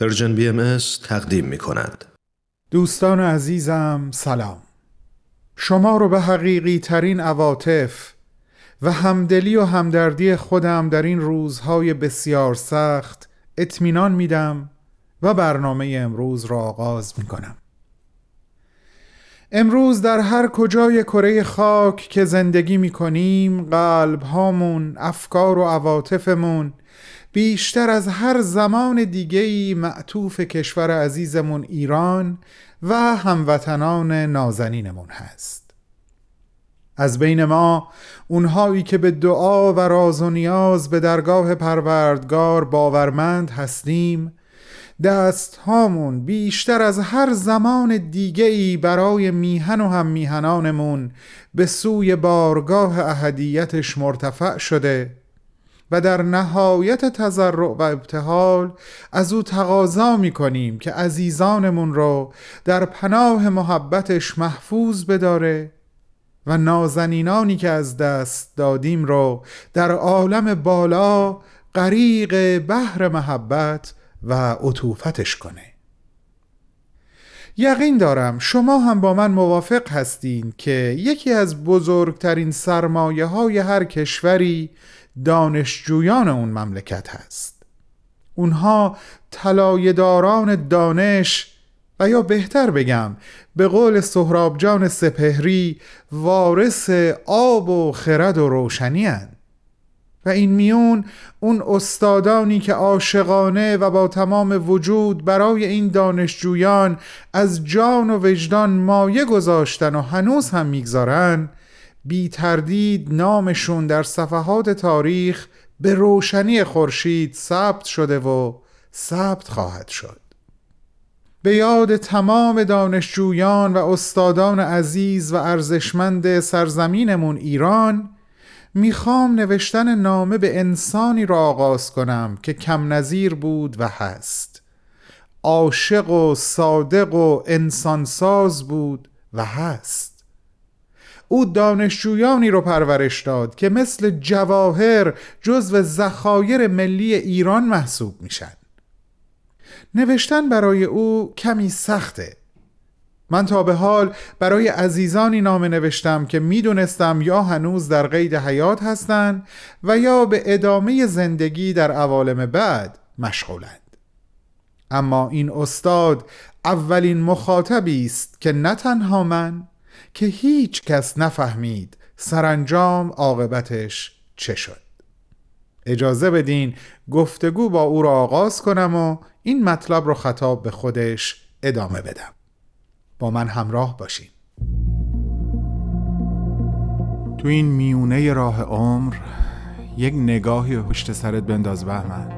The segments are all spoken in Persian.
Persian BMS تقدیم می کند. دوستان عزیزم سلام شما رو به حقیقی ترین عواطف و همدلی و همدردی خودم در این روزهای بسیار سخت اطمینان میدم و برنامه امروز را آغاز می کنم. امروز در هر کجای کره خاک که زندگی می کنیم قلب هامون، افکار و عواطفمون بیشتر از هر زمان دیگهی معطوف کشور عزیزمون ایران و هموطنان نازنینمون هست. از بین ما اونهایی که به دعا و راز و نیاز به درگاه پروردگار باورمند هستیم دست هامون بیشتر از هر زمان دیگهی برای میهن و هم میهنانمون به سوی بارگاه اهدیتش مرتفع شده و در نهایت تضرع و ابتحال از او تقاضا می کنیم که عزیزانمون رو در پناه محبتش محفوظ بداره و نازنینانی که از دست دادیم رو در عالم بالا غریق بحر محبت و عطوفتش کنه. یقین دارم شما هم با من موافق هستین که یکی از بزرگترین سرمایه های هر کشوری دانشجویان اون مملکت هست اونها طلایه‌داران دانش و یا بهتر بگم به قول سهرابجان سپهری وارث آب و خرد و روشنی هن. و این میون اون استادانی که عاشقانه و با تمام وجود برای این دانشجویان از جان و وجدان مایه گذاشتن و هنوز هم می‌گذارن بی تردید نامشون در صفحات تاریخ به روشنی خورشید ثبت شده و ثبت خواهد شد. به یاد تمام دانشجویان و استادان عزیز و ارزشمند سرزمینمون ایران می‌خوام نوشتن نامه به انسانی را آغاز کنم که کم نظیر بود و هست. عاشق و صادق و انسانساز بود و هست. او دانشجویانی رو پرورش داد که مثل جواهر جزو ذخایر ملی ایران محسوب میشن. نوشتن برای او کمی سخته. من تا به حال برای عزیزانی نامه نوشتم که می‌دونستم یا هنوز در قید حیات هستند و یا به ادامه زندگی در عوالم بعد مشغولند. اما این استاد اولین مخاطبی است که نه تنها من که هیچ کس نفهمید سرانجام عاقبتش چه شد. اجازه بدین گفتگو با او را آغاز کنم و این مطلب رو خطاب به خودش ادامه بدم. با من همراه باشین. تو این میونه راه عمر یک نگاهی پشت سرت بنداز بهمن.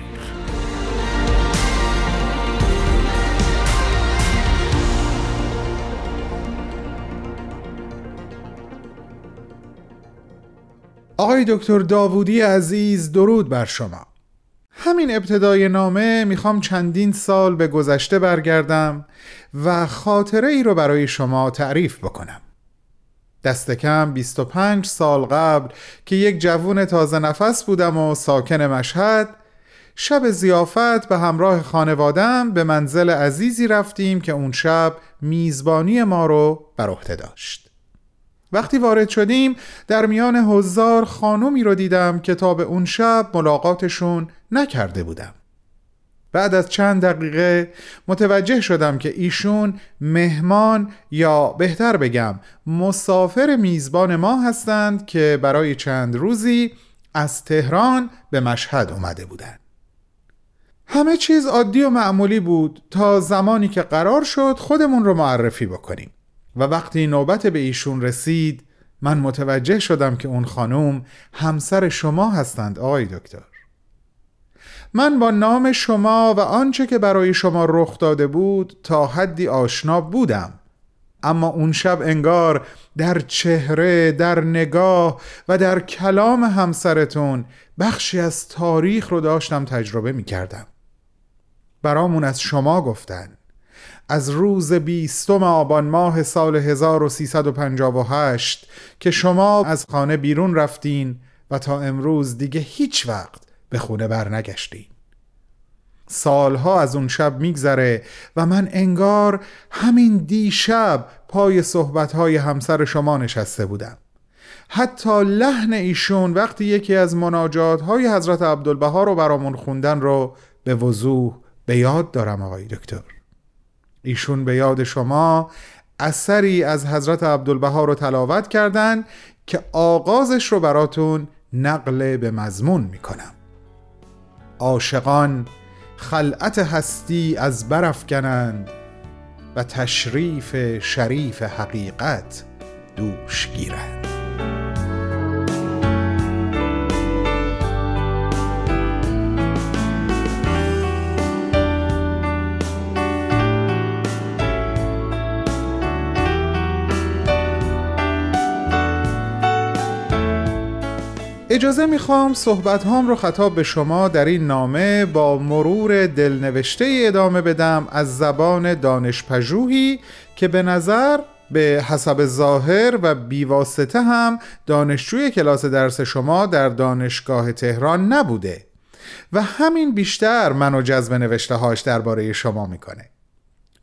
آقای دکتر داوودی عزیز درود بر شما. همین ابتدای نامه می‌خوام چندین سال به گذشته برگردم و خاطره ای رو برای شما تعریف بکنم. دست کم 25 سال قبل که یک جوون تازه نفس بودم و ساکن مشهد شب زیافت به همراه خانوادم به منزل عزیزی رفتیم که اون شب میزبانی ما رو بر عهده داشت. وقتی وارد شدیم در میان هزار خانومی رو دیدم که تا به اون شب ملاقاتشون نکرده بودم بعد از چند دقیقه متوجه شدم که ایشون مهمان یا بهتر بگم مسافر میزبان ما هستند که برای چند روزی از تهران به مشهد اومده بودند. همه چیز عادی و معمولی بود تا زمانی که قرار شد خودمون رو معرفی بکنیم و وقتی نوبت به ایشون رسید من متوجه شدم که اون خانم همسر شما هستند آقای دکتر. من با نام شما و آنچه که برای شما رخ داده بود تا حدی آشنا بودم. اما اون شب انگار در چهره در نگاه و در کلام همسرتون بخشی از تاریخ رو داشتم تجربه می کردم برامون از شما گفتن. از روز بیستم آبان ماه سال 1358 که شما از خانه بیرون رفتین و تا امروز دیگه هیچ وقت به خونه برنگشتین. سالها از اون شب میگذره و من انگار همین دیشب پای صحبتهای همسر شما نشسته بودم. حتی لحن ایشون وقتی یکی از مناجات های حضرت عبدالبها رو برامون خوندن رو به وضوح به یاد دارم آقای دکتر. ایشون به یاد شما اثری از حضرت عبدالبها رو تلاوت کردن که آغازش رو براتون نقل به مضمون می‌کنم. عاشقان خلعت هستی از برف کنند و تشریف شریف حقیقت دوش گیرند. اجازه می‌خوام صحبت هام رو خطاب به شما در این نامه با مرور دلنوشته ادامه بدم از زبان دانشپژوهی که به نظر به حسب ظاهر و بیواسطه هم دانشجوی کلاس درس شما در دانشگاه تهران نبوده و همین بیشتر منو جذب نوشته هاش درباره شما می‌کنه.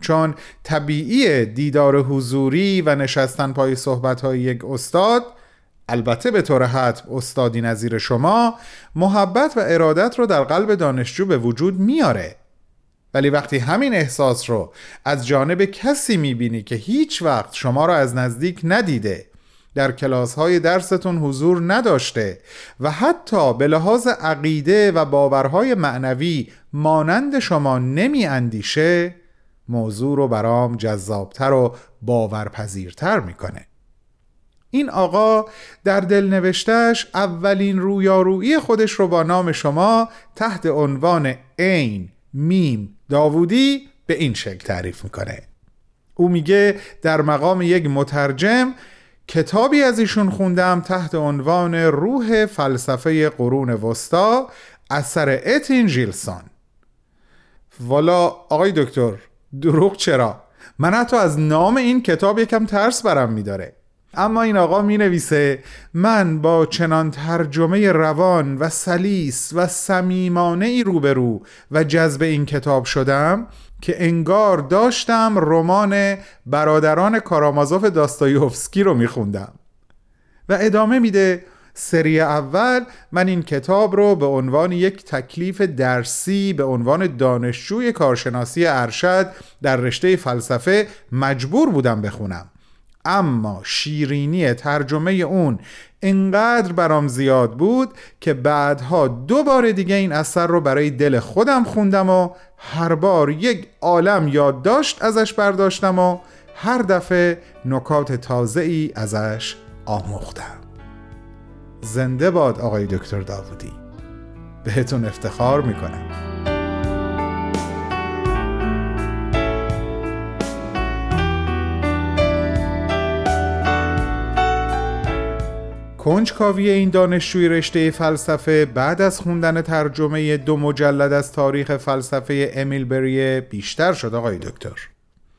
چون طبیعی دیدار حضوری و نشستن پای صحبت های یک استاد البته به طور حتم استادی نظیر شما محبت و ارادت رو در قلب دانشجو به وجود میاره. ولی وقتی همین احساس رو از جانب کسی می‌بینی که هیچ وقت شما رو از نزدیک ندیده در کلاس های درستون حضور نداشته و حتی به لحاظ عقیده و باورهای معنوی مانند شما نمی اندیشه موضوع رو برام جذابتر و باورپذیرتر می‌کنه. این آقا در دل نوشتش اولین رویارویی خودش رو با نام شما تحت عنوان عین میم داوودی به این شکل تعریف می‌کنه. او میگه در مقام یک مترجم کتابی از ایشون خوندم تحت عنوان روح فلسفه قرون وسطا اثر اتین جیلسون والا آقای دکتر دروغ چرا؟ من حتی از نام این کتاب یکم ترس برم میداره. اما این آقا می نویسه من با چنان ترجمه روان و سلیس و سمیمانه ای روبرو و جذب این کتاب شدم که انگار داشتم رمان برادران کارامازوف داستایوفسکی رو میخوندم. و ادامه میده سری اول من این کتاب رو به عنوان یک تکلیف درسی به عنوان دانشجوی کارشناسی ارشد در رشته فلسفه مجبور بودم بخونم. اما شیرینی ترجمه اون انقدر برام زیاد بود که بعدها دو بار دیگه این اثر رو برای دل خودم خوندم و هر بار یک عالم یادداشت ازش برداشتم و هر دفعه نکات تازه ای ازش آموختم. زنده باد آقای دکتر داودی بهتون افتخار می‌کنم. کنجکاوی این دانشجوی رشته فلسفه بعد از خوندن ترجمه دو مجلد از تاریخ فلسفه امیل بریه بیشتر شد آقای دکتر.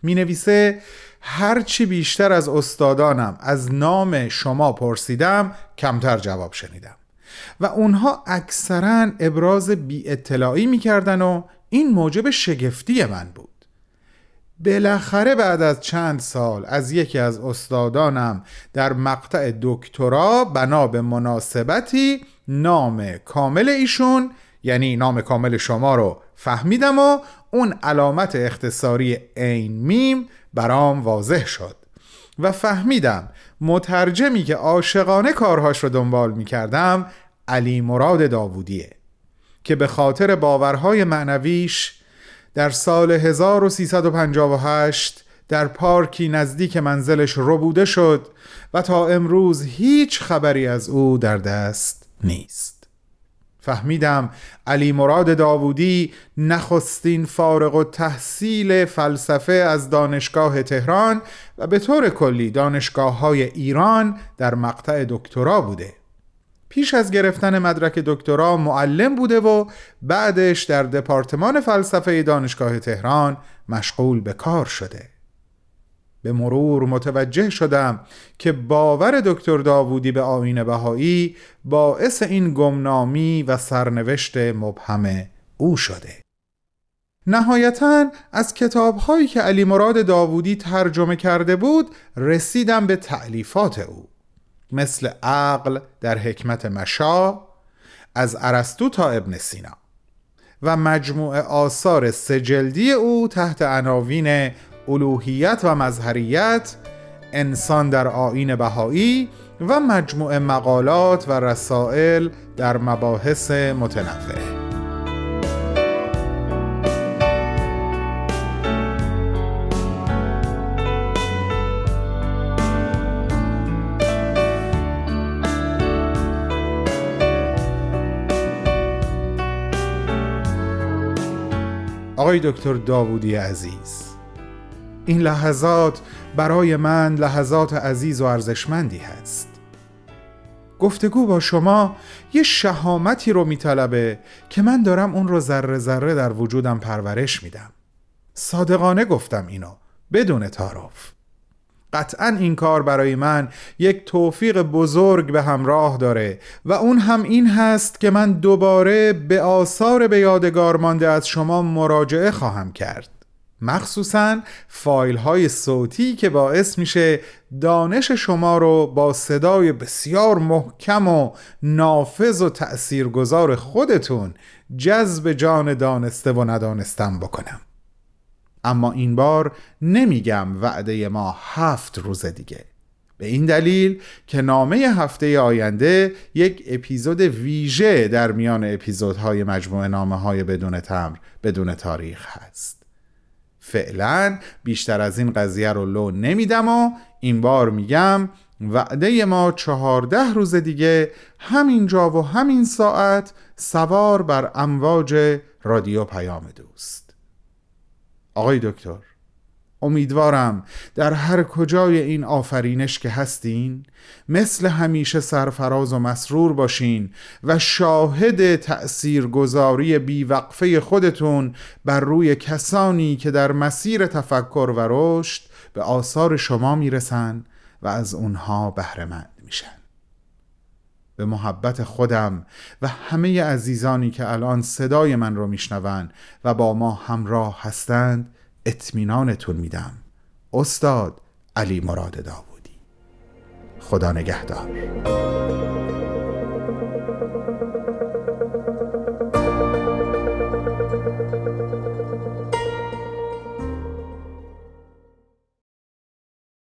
می نویسه هرچی بیشتر از استادانم از نام شما پرسیدم کمتر جواب شنیدم. و اونها اکثرا ابراز بی اطلاعی می و این موجب شگفتی من بود. بالاخره بعد از چند سال از یکی از استادانم در مقطع دکترا بنا به مناسبتی نام کامل ایشون یعنی نام کامل شما رو فهمیدم و اون علامت اختصاری عین میم برام واضح شد و فهمیدم مترجمی که عاشقانه کارهاش رو دنبال می کردم علی مراد داوودیه که به خاطر باورهای معنویش در سال 1358 در پارکی نزدیک منزلش ربوده شد و تا امروز هیچ خبری از او در دست نیست. فهمیدم علی مراد داوودی نخستین فارغ و تحصیل فلسفه از دانشگاه تهران و به طور کلی دانشگاه های ایران در مقطع دکترا بوده. پیش از گرفتن مدرک دکترا معلم بوده و بعدش در دپارتمان فلسفه دانشگاه تهران مشغول به کار شده. به مرور متوجه شدم که باور دکتر داوودی به آین بهایی باعث این گمنامی و سرنوشت مبهم او شده. نهایتا از کتابهایی که علی مراد داوودی ترجمه کرده بود رسیدم به تعلیفات او. مثل عقل در حکمت مشا از ارسطو تا ابن سینا. و مجموع آثار سجلدی او تحت عناوین الوهیت و مظهریت انسان در آین بهایی و مجموع مقالات و رسائل در مباحث متنوع. آقای دکتر داوودی عزیز. این لحظات برای من لحظات عزیز و ارزشمندی هست. گفتگو با شما یه شهامتی رو میطلبه که من دارم اون رو ذره ذره در وجودم پرورش میدم. صادقانه گفتم اینو بدون تعارف. قطعا این کار برای من یک توفیق بزرگ به همراه داره و اون هم این هست که من دوباره به آثار به یادگار مانده از شما مراجعه خواهم کرد. مخصوصا فایل های صوتی که باعث میشه دانش شما رو با صدای بسیار محکم و نافذ و تأثیرگذار خودتون جذب جان دانسته و ندانستم بکنم. اما این بار نمیگم وعده ما هفت روز دیگه. به این دلیل که نامه هفته آینده یک اپیزود ویژه در میان اپیزودهای مجموعه نامه های بدون تمر بدون تاریخ هست. فعلا بیشتر از این قضیه رو لو نمیدم و این بار میگم وعده ما چهارده روز دیگه همینجا و همین ساعت سوار بر امواج رادیو پیام دوست. آقای دکتر امیدوارم در هر کجای این آفرینش که هستین مثل همیشه سرفراز و مسرور باشین و شاهد تأثیرگذاری بیوقفه خودتون بر روی کسانی که در مسیر تفکر و رشد به آثار شما می‌رسن و از اونها بهرهمند میشن. به محبت خودم و همه عزیزانی که الان صدای من رو میشنون و با ما همراه هستند اطمینانتون میدم. استاد علی مراد داوودی. خدا نگهدار.